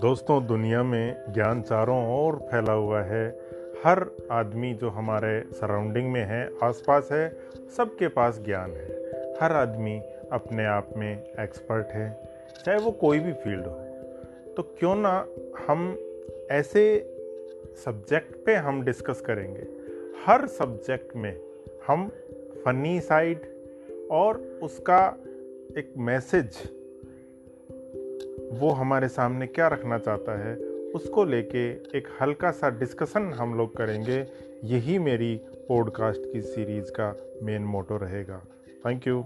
दोस्तों, दुनिया में ज्ञान चारों ओर फैला हुआ है। हर आदमी जो हमारे सराउंडिंग में है, आसपास है, सबके पास ज्ञान है। हर आदमी अपने आप में एक्सपर्ट है, चाहे वो कोई भी फ़ील्ड हो। तो क्यों ना हम ऐसे सब्जेक्ट पे हम डिस्कस करेंगे। हर सब्जेक्ट में हम फनी साइड और उसका एक मैसेज वो हमारे सामने क्या रखना चाहता है, उसको लेके एक हल्का सा डिस्कशन हम लोग करेंगे। यही मेरी पॉडकास्ट की सीरीज़ का मेन मोटो रहेगा। Thank you